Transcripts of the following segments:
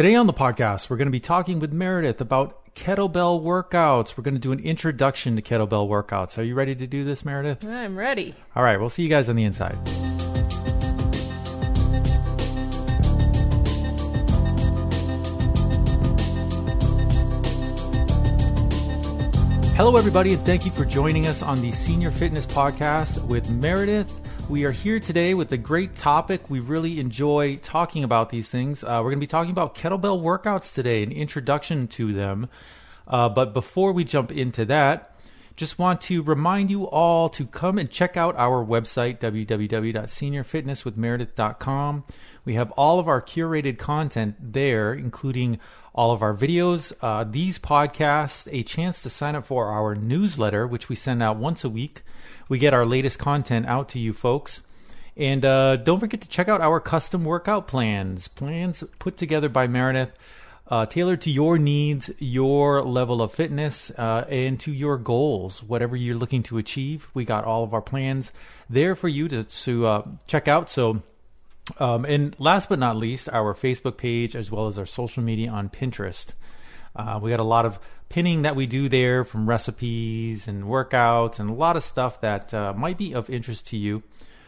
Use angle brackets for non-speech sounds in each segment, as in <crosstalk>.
Today on the podcast, we're going to be talking with Meredith about kettlebell workouts. We're going to do an introduction to kettlebell workouts. Are you ready to do this, Meredith? I'm ready. All right, we'll see you guys on the inside. Hello, everybody, and thank you for joining us on the Senior Fitness Podcast with Meredith. We are here today with a great topic. We really enjoy talking about these things. Uh, we're going to be talking about kettlebell workouts today, an introduction to them. Uh, but before we jump into that, just want to remind you all to come and check out our website, www.seniorfitnesswithmeredith.com. We have all of our curated content there, including all of our videos, uh, these podcasts, a chance to sign up for our newsletter, which we send out once a week. We get our latest content out to you folks. And uh, don't forget to check out our custom workout plans, plans put together by Meredith, uh, tailored to your needs, your level of fitness, uh, and to your goals, whatever you're looking to achieve. We got all of our plans there for you to, to uh, check out. So um, and last but not least, our Facebook page as well as our social media on Pinterest. Uh, we got a lot of pinning that we do there from recipes and workouts and a lot of stuff that uh, might be of interest to you.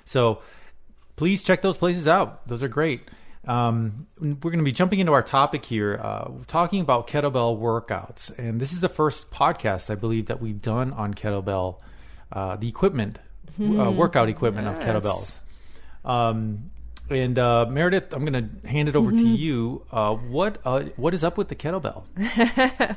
So please check those places out. Those are great. Um, we're going to be jumping into our topic here, uh, talking about kettlebell workouts. And this is the first podcast, I believe, that we've done on kettlebell, uh, the equipment, mm, workout equipment yes. of kettlebells. Um, and uh, Meredith, I'm going to hand it over mm-hmm. to you. Uh, what uh, what is up with the kettlebell? <laughs>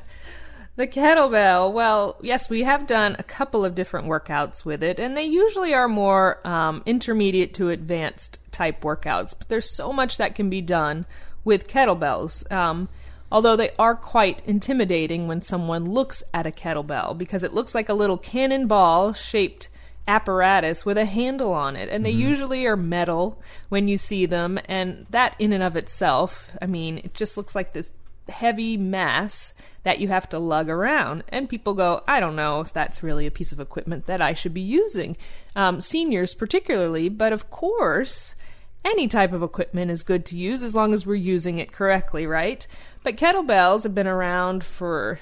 the kettlebell. Well, yes, we have done a couple of different workouts with it, and they usually are more um, intermediate to advanced type workouts. But there's so much that can be done with kettlebells. Um, although they are quite intimidating when someone looks at a kettlebell because it looks like a little cannonball shaped apparatus with a handle on it. And they mm-hmm. usually are metal when you see them. And that, in and of itself, I mean, it just looks like this heavy mass that you have to lug around. And people go, I don't know if that's really a piece of equipment that I should be using. Um, seniors, particularly, but of course. Any type of equipment is good to use as long as we're using it correctly, right? But kettlebells have been around for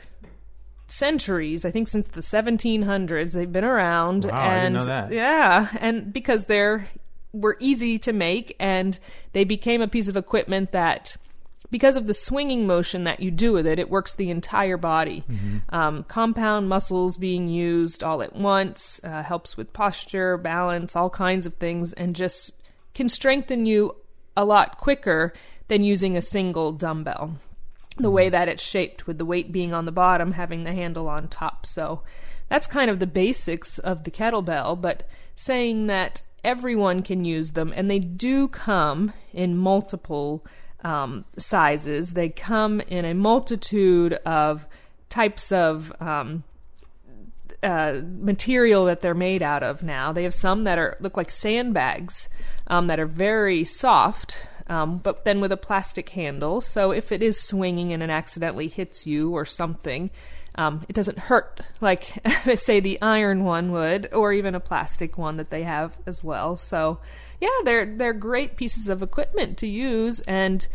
centuries. I think since the 1700s they've been around. Wow, and I didn't know that. yeah, and because they're were easy to make and they became a piece of equipment that because of the swinging motion that you do with it, it works the entire body. Mm-hmm. Um, compound muscles being used all at once uh, helps with posture, balance, all kinds of things, and just can strengthen you a lot quicker than using a single dumbbell the way that it's shaped with the weight being on the bottom having the handle on top. So that's kind of the basics of the kettlebell but saying that everyone can use them and they do come in multiple um, sizes. They come in a multitude of types of um, uh, material that they're made out of now. They have some that are look like sandbags um, that are very soft um, but then with a plastic handle. So if it is swinging and it accidentally hits you or something, um, it doesn't hurt like <laughs> say the iron one would, or even a plastic one that they have as well. So yeah, they're they're great pieces of equipment to use and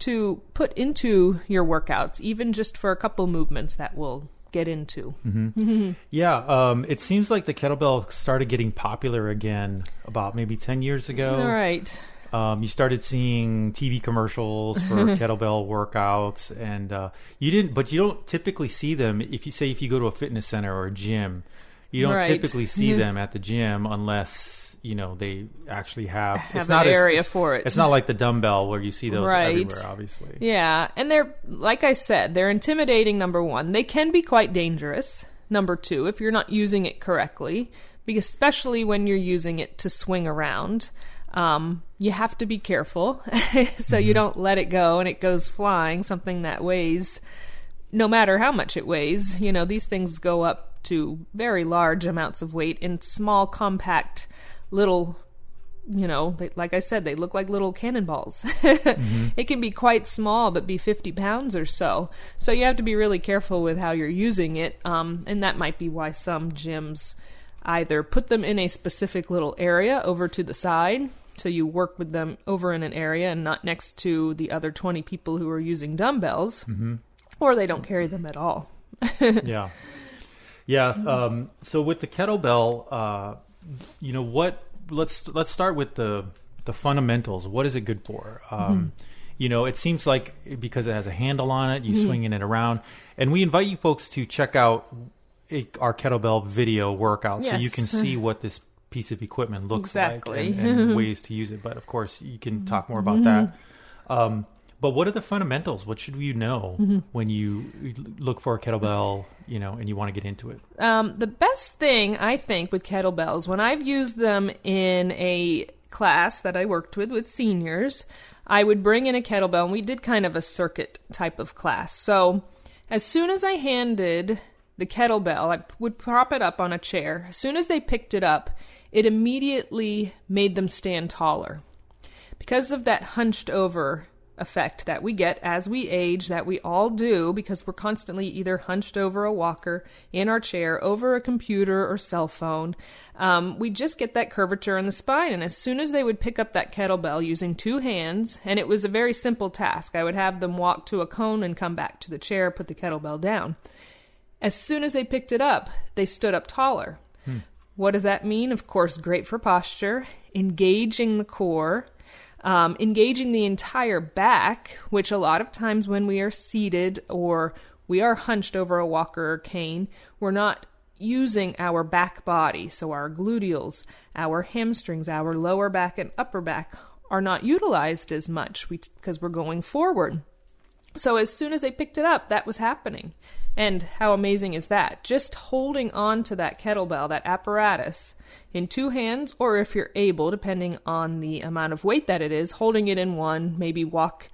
to put into your workouts, even just for a couple movements that will get into. Mm-hmm. <laughs> yeah, um, it seems like the kettlebell started getting popular again about maybe 10 years ago. All right um, you started seeing TV commercials for <laughs> kettlebell workouts, and uh, you didn't, but you don't typically see them if you say if you go to a fitness center or a gym, you don't right. typically see <laughs> them at the gym unless you know they actually have, <laughs> have it's not an area as, for it. It's not like the dumbbell where you see those right. everywhere, obviously. Yeah, and they're like I said, they're intimidating. Number one, they can be quite dangerous. Number two, if you're not using it correctly, especially when you're using it to swing around. Um, you have to be careful <laughs> so mm-hmm. you don't let it go and it goes flying, something that weighs no matter how much it weighs. You know, these things go up to very large amounts of weight in small, compact, little you know, they, like I said, they look like little cannonballs. <laughs> mm-hmm. It can be quite small, but be 50 pounds or so. So you have to be really careful with how you're using it. Um, and that might be why some gyms either put them in a specific little area over to the side So you work with them over in an area and not next to the other 20 people who are using dumbbells, Mm-hmm. or they don't carry them at all. <laughs> yeah. Yeah um, so with the kettlebell uh, you know what let's let's start with the the fundamentals. What is it good for? Um, you know it seems like because it has a handle on it you swinging it around. And we invite you folks to check out a, our kettlebell video workout so you can see what this piece of equipment looks Exactly. like and, and <laughs> ways to use it but of course you can talk more about that um, but what are the fundamentals? What should you know when you look for a kettlebell, you know, and you want to get into it? Um, the best thing I think with kettlebells, when I've used them in a class that I worked with with seniors, I would bring in a kettlebell, and we did kind of a circuit type of class. So as soon as I handed the kettlebell, I would prop it up on a chair. As soon as they picked it up, it immediately made them stand taller because of that hunched over effect that we get as we age, that we all do because we're constantly either hunched over a walker, in our chair, over a computer or cell phone. Um, we just get that curvature in the spine. And as soon as they would pick up that kettlebell using two hands, and it was a very simple task, I would have them walk to a cone and come back to the chair, put the kettlebell down. As soon as they picked it up, they stood up taller. What does that mean? Of course, great for posture, engaging the core, um, engaging the entire back, which a lot of times when we are seated or we are hunched over a walker or cane, we're not using our back body. So our gluteals, our hamstrings, our lower back and upper back are not utilized as much because we're going forward. So as soon as they picked it up, that was happening. And how amazing is that? Just holding on to that kettlebell, that apparatus, in two hands, or if you're able, depending on the amount of weight that it is, holding it in one, maybe walk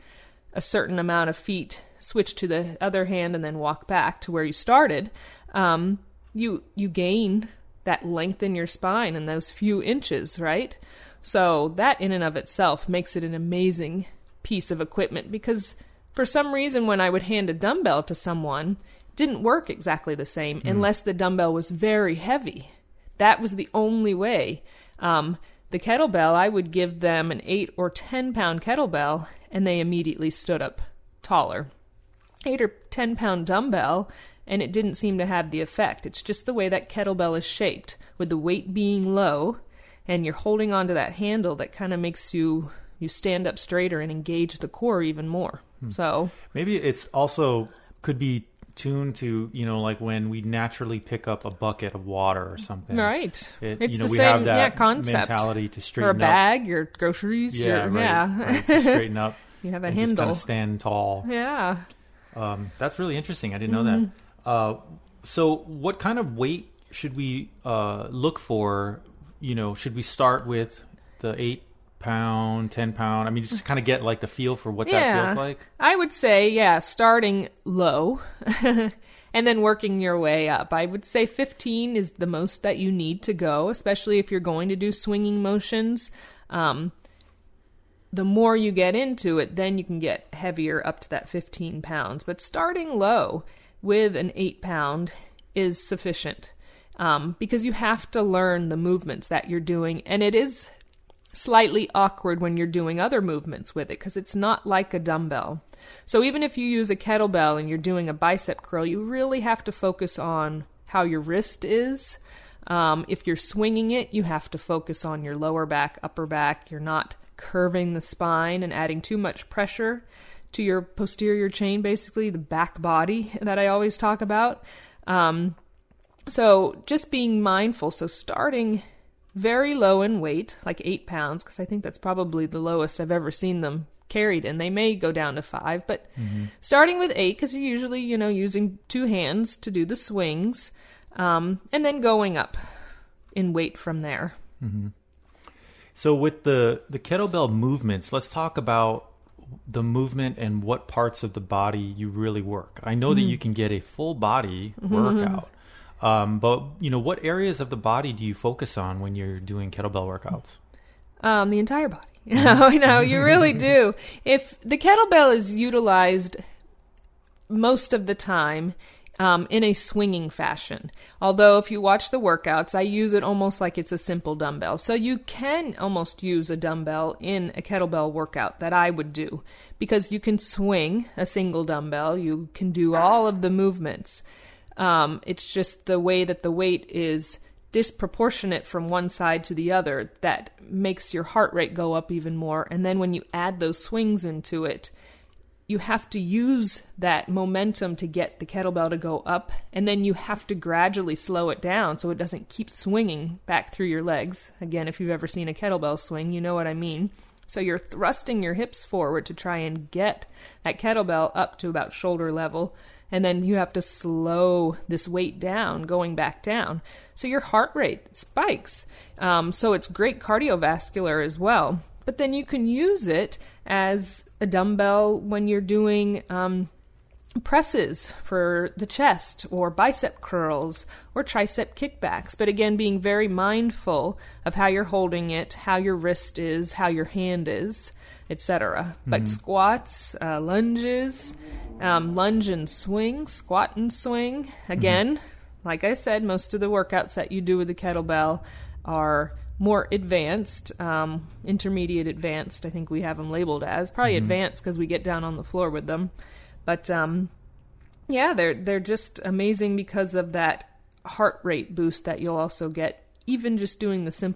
a certain amount of feet, switch to the other hand, and then walk back to where you started. Um, you you gain that length in your spine in those few inches, right? So that in and of itself makes it an amazing piece of equipment because for some reason when I would hand a dumbbell to someone, didn't work exactly the same unless the dumbbell was very heavy. That was the only way. Um, the kettlebell, I would give them an eight or ten pound kettlebell, and they immediately stood up taller. Eight or ten pound dumbbell, and it didn't seem to have the effect. It's just the way that kettlebell is shaped, with the weight being low, and you're holding onto that handle that kind of makes you you stand up straighter and engage the core even more. So Maybe it's also could be tuned to you know like when we naturally pick up a bucket of water or something. right, It, it's you know the we same have that yeah concept. mentality to Or a straighten up. bag, your groceries, Yeah, your, right, yeah. right, to <laughs> straighten up. you have a and just kind handle. of stand tall. Yeah. Um, that's really interesting. I didn't know that. Mm-hmm. Uh, so, what kind of weight should we uh, look for? You know, should we start with the eight pound, ten pound? I mean, just kind of get like the feel for what that feels like. I would say, yeah, starting low <laughs> and then working your way up. I would say 15 is the most that you need to go, especially if you're going to do swinging motions. Um, the more you get into it, then you can get heavier up to that 15 pounds. But starting low with an 8 pound is sufficient um, because you have to learn the movements that you're doing. And it is slightly awkward when you're doing other movements with it because it's not like a dumbbell. So even if you use a kettlebell and you're doing a bicep curl, you really have to focus on how your wrist is. Um, if you're swinging it, you have to focus on your lower back, upper back. You're not curving the spine and adding too much pressure to your posterior chain, basically, the back body that I always talk about. Um, so just being mindful. So starting very low in weight, like eight pounds, because I think that's probably the lowest I've ever seen them carried and they may go down to five but starting with eight because you're usually you know using two hands to do the swings um, and then going up in weight from there So, with the the kettlebell movements, let's talk about the movement and what parts of the body you really work. I know that Mm-hmm. you can get a full body workout. Um, but you know what areas of the body do you focus on when you're doing kettlebell workouts? um, the entire body <laughs> no no you really do if the kettlebell is utilized most of the time um, in a swinging fashion. Although, if you watch the workouts, I use it almost like it's a simple dumbbell. So you can almost use a dumbbell in a kettlebell workout that I would do because you can swing a single dumbbell, you can do all of the movements. Um, it's just the way that the weight is disproportionate from one side to the other that makes your heart rate go up even more. And then when you add those swings into it, you have to use that momentum to get the kettlebell to go up, and then you have to gradually slow it down so it doesn't keep swinging back through your legs. Again, if you've ever seen a kettlebell swing, you know what I mean. So you're thrusting your hips forward to try and get that kettlebell up to about shoulder level, and then you have to slow this weight down, going back down. So your heart rate spikes. Um, so it's great cardiovascular as well. But then you can use it as a dumbbell when you're doing um, presses for the chest or bicep curls or tricep kickbacks. But again, being very mindful of how you're holding it, how your wrist is, how your hand is, etc. Mm-hmm. But squats, uh, lunges, um, lunge and swing, squat and swing. Again, mm-hmm. like I said, most of the workouts that you do with the kettlebell are more advanced, um, intermediate advanced. I think we have them labeled as probably mm-hmm. advanced because we get down on the floor with them. But um, yeah, they're they're just amazing because of that heart rate boost that you'll also get even just doing the simple.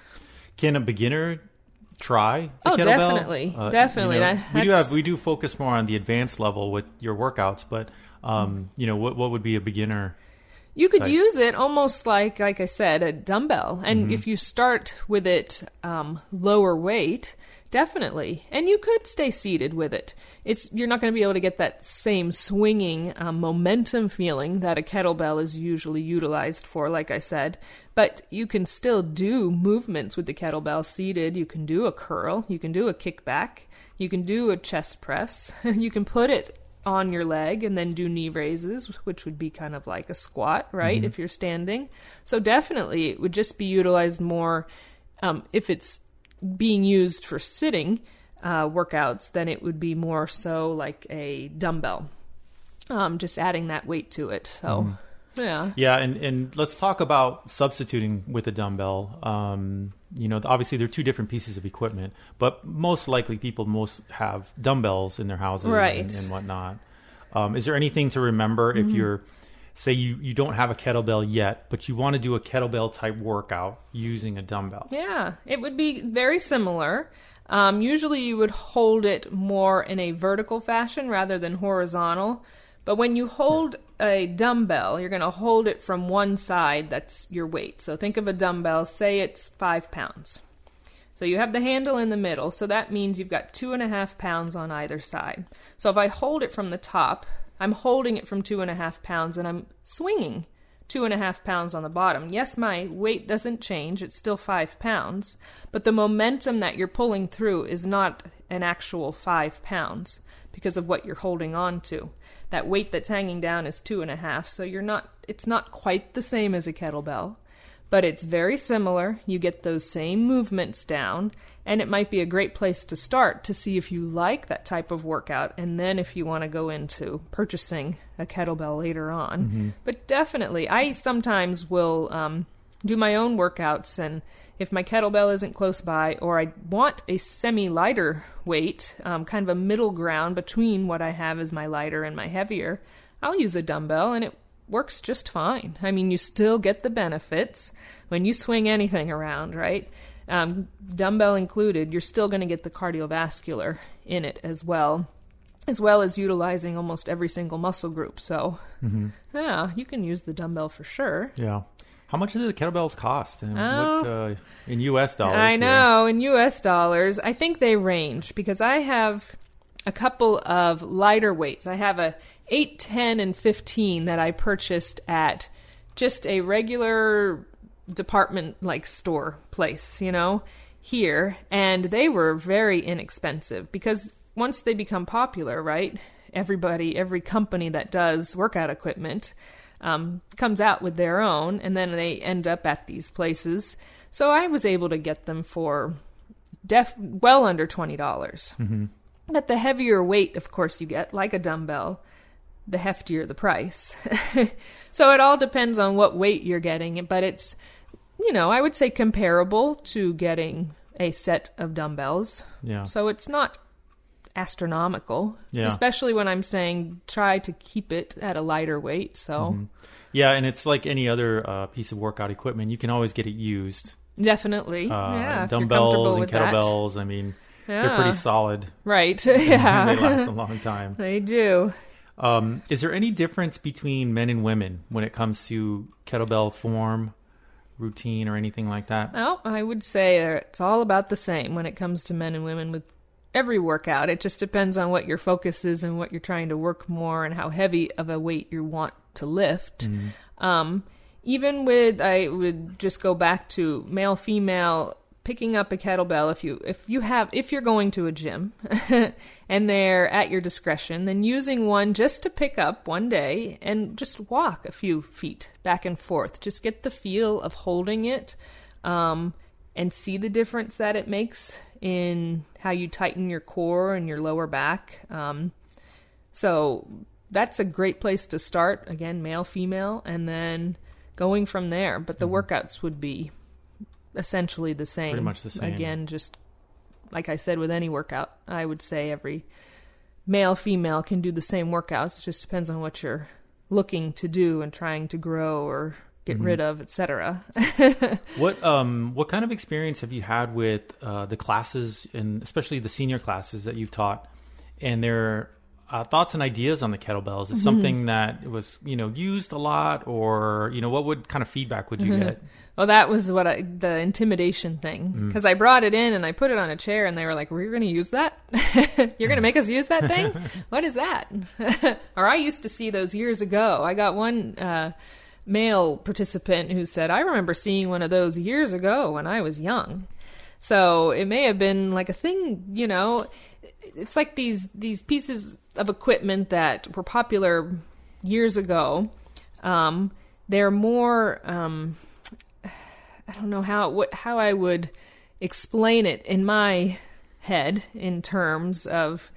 Can a beginner try? oh, kettlebell? definitely, uh, definitely. You know, we do have we do focus more on the advanced level with your workouts, but um, you know, what what would be a beginner? You could type? use it almost like, like I said, a dumbbell. And mm-hmm. if you start with it um, lower weight, definitely, and you could stay seated with it. It's you're not going to be able to get that same swinging um, momentum feeling that a kettlebell is usually utilized for. Like I said, but you can still do movements with the kettlebell seated. You can do a curl. You can do a kickback. You can do a chest press. <laughs> you can put it on your leg and then do knee raises, which would be kind of like a squat, right? Mm-hmm. If you're standing. So definitely it would just be utilized more um, if it's being used for sitting uh, workouts, then it would be more so like a dumbbell. Um, just adding that weight to it. So. Mm. Yeah. Yeah, and, and let's talk about substituting with a dumbbell. Um, you know, obviously they're two different pieces of equipment, but most likely people most have dumbbells in their houses right. and, and whatnot. Um, is there anything to remember mm-hmm. if you're, say, you, you don't have a kettlebell yet, but you want to do a kettlebell type workout using a dumbbell? Yeah, it would be very similar. Um, usually you would hold it more in a vertical fashion rather than horizontal. But when you hold a dumbbell, you're going to hold it from one side, that's your weight. So think of a dumbbell, say it's five pounds. So you have the handle in the middle, so that means you've got two and a half pounds on either side. So if I hold it from the top, I'm holding it from two and a half pounds and I'm swinging two and a half pounds on the bottom. Yes, my weight doesn't change, it's still five pounds, but the momentum that you're pulling through is not an actual five pounds because of what you're holding on to. That weight that's hanging down is two and a half so you're not it's not quite the same as a kettlebell but it's very similar you get those same movements down and it might be a great place to start to see if you like that type of workout and then if you want to go into purchasing a kettlebell later on mm-hmm. but definitely i sometimes will um, do my own workouts and if my kettlebell isn't close by, or I want a semi lighter weight, um, kind of a middle ground between what I have as my lighter and my heavier, I'll use a dumbbell and it works just fine. I mean, you still get the benefits when you swing anything around, right? Um, dumbbell included, you're still going to get the cardiovascular in it as well, as well as utilizing almost every single muscle group. So, Mm-hmm. yeah, you can use the dumbbell for sure. Yeah. How much do the kettlebells cost? And Oh. what, uh, in U.S. dollars? I know. In US dollars, I think they range because I have a couple of lighter weights. I have a 8, 10, and 15 that I purchased at just a regular department like store place, you know, here. And they were very inexpensive because once they become popular, right? Everybody, every company that does workout equipment um, comes out with their own, and then they end up at these places. So I was able to get them for def well under twenty dollars. Mm-hmm. But the heavier weight, of course, you get like a dumbbell, the heftier the price. <laughs> so it all depends on what weight you're getting, but it's you know I would say comparable to getting a set of dumbbells. Yeah. So it's not astronomical, Yeah. especially when I'm saying try to keep it at a lighter weight. So Yeah, and it's like any other uh, piece of workout equipment. You can always get it used. definitely, Uh, yeah. dumbbells and with that. kettlebells. I mean, they're pretty solid. right? <laughs> <laughs> Yeah. they last a long time. they do. Um, is there any difference between men and women when it comes to kettlebell form, routine, or anything like that? Well, I would say it's all about the same when it comes to men and women with every workout. It just depends on what your focus is and what you're trying to work more and how heavy of a weight you want to lift. Um, even with, I would just go back to male, female, picking up a kettlebell if you if you have if you're going to a gym <laughs> and they're at your discretion then using one just to pick up one day and just walk a few feet back and forth. Just get the feel of holding it um, and see the difference that it makes in how you tighten your core and your lower back. Um, so that's a great place to start. Again male female and then going from there. But the workouts would be essentially the same Pretty much the same. again just like i said with any workout i would say every male female can do the same workouts it just depends on what you're looking to do and trying to grow or get Mm-hmm. rid of etc <laughs> What um what kind of experience have you had with uh, the classes and especially the senior classes that you've taught and their uh, thoughts and ideas on the kettlebells? Is something that was you know used a lot or you know what would kind of feedback would you get? Well, that was what I, the intimidation thing Mm. because I brought it in and I put it on a chair and they were like, "We're going to use that? <laughs> You're going to make us use that thing? <laughs> what is that?" <laughs> or I used to see those years ago. I got one uh, male participant who said, "I remember seeing one of those years ago when I was young." So it may have been like a thing, you know. It's like these these pieces of equipment that were popular years ago. Um, they're more. Um, I don't know how what how I would explain it in my head in terms of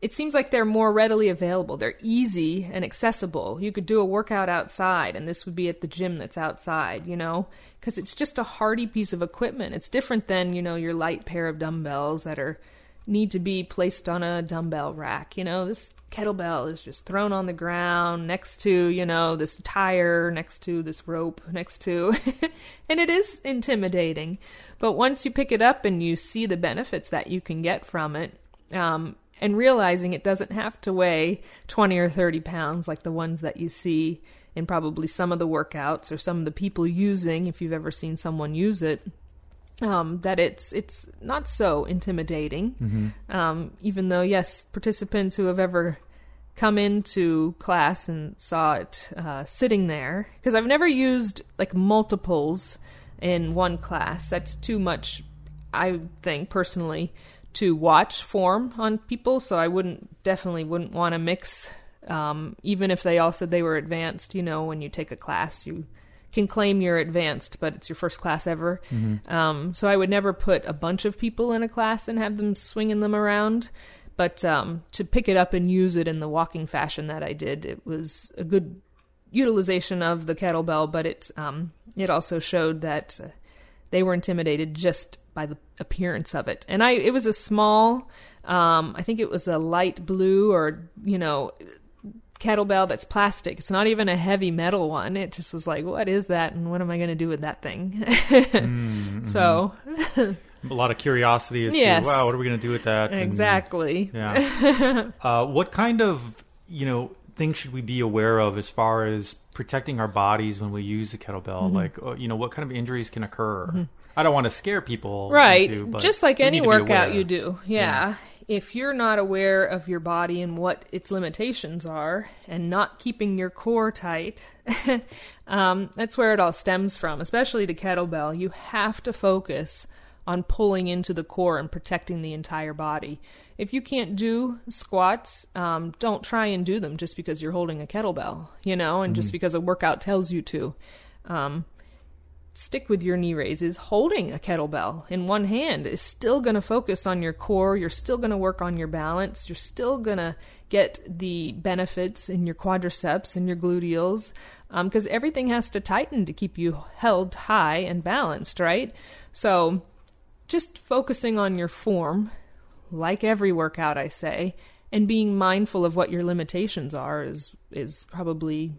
it seems like they're more readily available. They're easy and accessible. You could do a workout outside and this would be at the gym that's outside, you know, because it's just a hardy piece of equipment. It's different than, you know, your light pair of dumbbells that are need to be placed on a dumbbell rack. You know, this kettlebell is just thrown on the ground next to, you know, this tire, next to this rope, next to, <laughs> and it is intimidating. But once you pick it up and you see the benefits that you can get from it, um, and realizing it doesn't have to weigh 20 or 30 pounds like the ones that you see in probably some of the workouts or some of the people using, if you've ever seen someone use it um, that it's it's not so intimidating. Um, even though, yes, participants who have ever come into class and saw it uh, sitting there, because I've never used like multiples in one class. That's too much, I think personally, to watch form on people. So I wouldn't definitely wouldn't want to mix. Um, even if they all said they were advanced, you know, when you take a class, you can claim you're advanced, but it's your first class ever. Um, so I would never put a bunch of people in a class and have them swinging them around. But um, to pick it up and use it in the walking fashion that I did, it was a good utilization of the kettlebell. But it um, it also showed that uh, they were intimidated just by the appearance of it. And I, it was a small, um, I think it was a light blue or you know kettlebell that's plastic. It's not even a heavy metal one. It just was like, what is that, and what am I going to do with that thing? <laughs> mm-hmm. So. a lot of curiosity as yes. to wow, what are we going to do with that? Exactly. And, yeah. <laughs> uh, what kind of you know things should we be aware of as far as protecting our bodies when we use a kettlebell? Mm-hmm. Like, uh, you know, what kind of injuries can occur? Mm-hmm. I don't want to scare people, right? Into, Just like any workout you do, yeah. yeah. If you're not aware of your body and what its limitations are, and not keeping your core tight, <laughs> um, that's where it all stems from. Especially the kettlebell, you have to focus on pulling into the core and protecting the entire body. If you can't do squats, um, don't try and do them just because you're holding a kettlebell, you know, and mm-hmm. just because a workout tells you to. Um, stick with your knee raises. Holding a kettlebell in one hand is still going to focus on your core. You're still going to work on your balance. You're still going to get the benefits in your quadriceps and your gluteals because um, everything has to tighten to keep you held high and balanced, right? So just focusing on your form, like every workout, I say, and being mindful of what your limitations are is is probably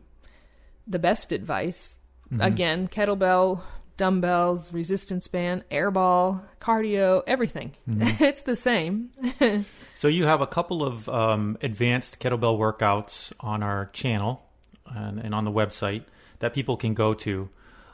the best advice. Mm-hmm. Again, kettlebell, dumbbells, resistance band, airball, cardio, everything. Mm-hmm. <laughs> it's the same. <laughs> so you have a couple of um, advanced kettlebell workouts on our channel and, and, on the website that people can go to.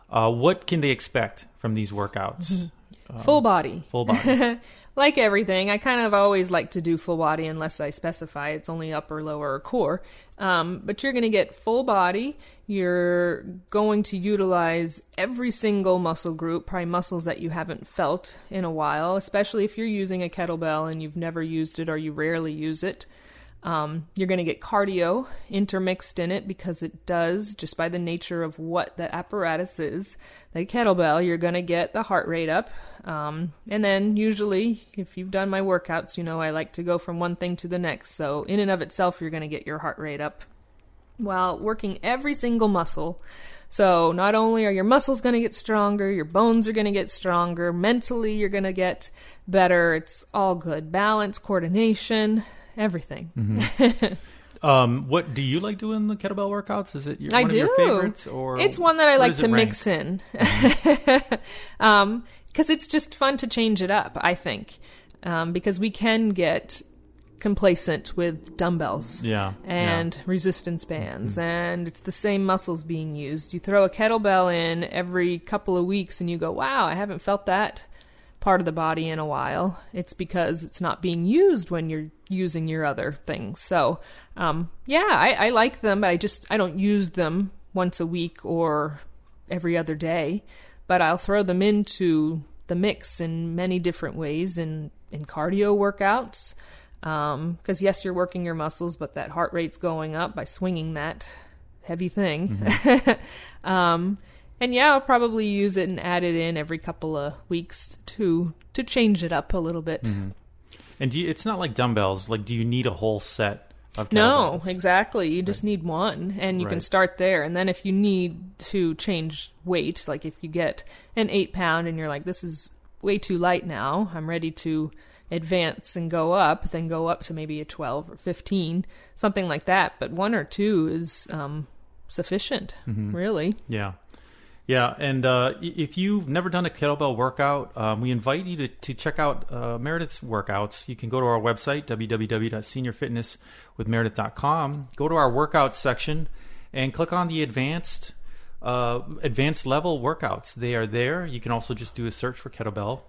Uh, what can they expect from these workouts? Um, full body. Full body. <laughs> like everything, I kind of always like to do full body unless I specify it's only upper, lower, or core. Um, but you're going to get full body. You're going to utilize every single muscle group, probably muscles that you haven't felt in a while, especially if you're using a kettlebell and you've never used it or you rarely use it. Um, you're going to get cardio intermixed in it because it does, just by the nature of what the apparatus is. The kettlebell, you're going to get the heart rate up. Um, and then, usually, if you've done my workouts, you know I like to go from one thing to the next. So, in and of itself, you're going to get your heart rate up while working every single muscle. So, not only are your muscles going to get stronger, your bones are going to get stronger, mentally, you're going to get better. It's all good. Balance, coordination, everything. Mm-hmm. <laughs> um, what do you like doing the kettlebell workouts? Is it your, I one do. of your favorites, or it's one that I like to mix in? Mm-hmm. <laughs> um, because it's just fun to change it up. I think um, because we can get complacent with dumbbells yeah, and yeah. resistance bands mm-hmm. and it's the same muscles being used you throw a kettlebell in every couple of weeks and you go wow i haven't felt that part of the body in a while. It's because it's not being used when you're using your other things. So, um, yeah, I, I like them, but I just I don't use them once a week or every other day. But I'll throw them into the mix in many different ways in in cardio workouts. Because um, yes, you're working your muscles, but that heart rate's going up by swinging that heavy thing. Mm-hmm. <laughs> um, and yeah, I'll probably use it and add it in every couple of weeks to to change it up a little bit. Mm-hmm. And you, it's not like dumbbells. Like, do you need a whole set of No, exactly. You just need one, and you right. can start there. And then if you need to change weight, like if you get an eight pound and you're like, this is way too light now, I'm ready to advance and go up, then go up to maybe a 12 or 15, something like that. But one or two is um, sufficient, mm-hmm. really. Yeah. Yeah, and uh, if you've never done a kettlebell workout, um, we invite you to, to check out uh, Meredith's workouts. You can go to our website, www.seniorfitnesswithmeredith.com, go to our workouts section, and click on the advanced uh, advanced level workouts. They are there. You can also just do a search for kettlebell.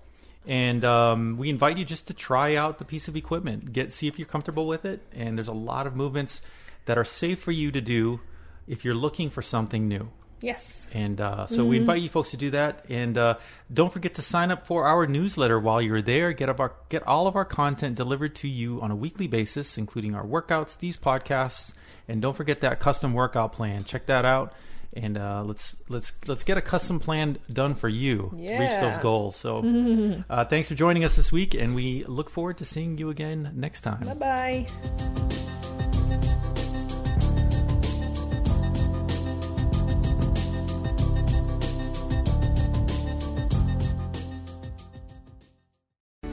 And um, we invite you just to try out the piece of equipment, get see if you're comfortable with it. And there's a lot of movements that are safe for you to do if you're looking for something new. Yes. And uh, so mm-hmm. we invite you folks to do that, and uh, don't forget to sign up for our newsletter while you're there. Get our get all of our content delivered to you on a weekly basis, including our workouts, these podcasts, and don't forget that custom workout plan. Check that out, and uh, let's let's let's get a custom plan done for you yeah. to reach those goals. So, <laughs> uh, thanks for joining us this week, and we look forward to seeing you again next time. Bye bye.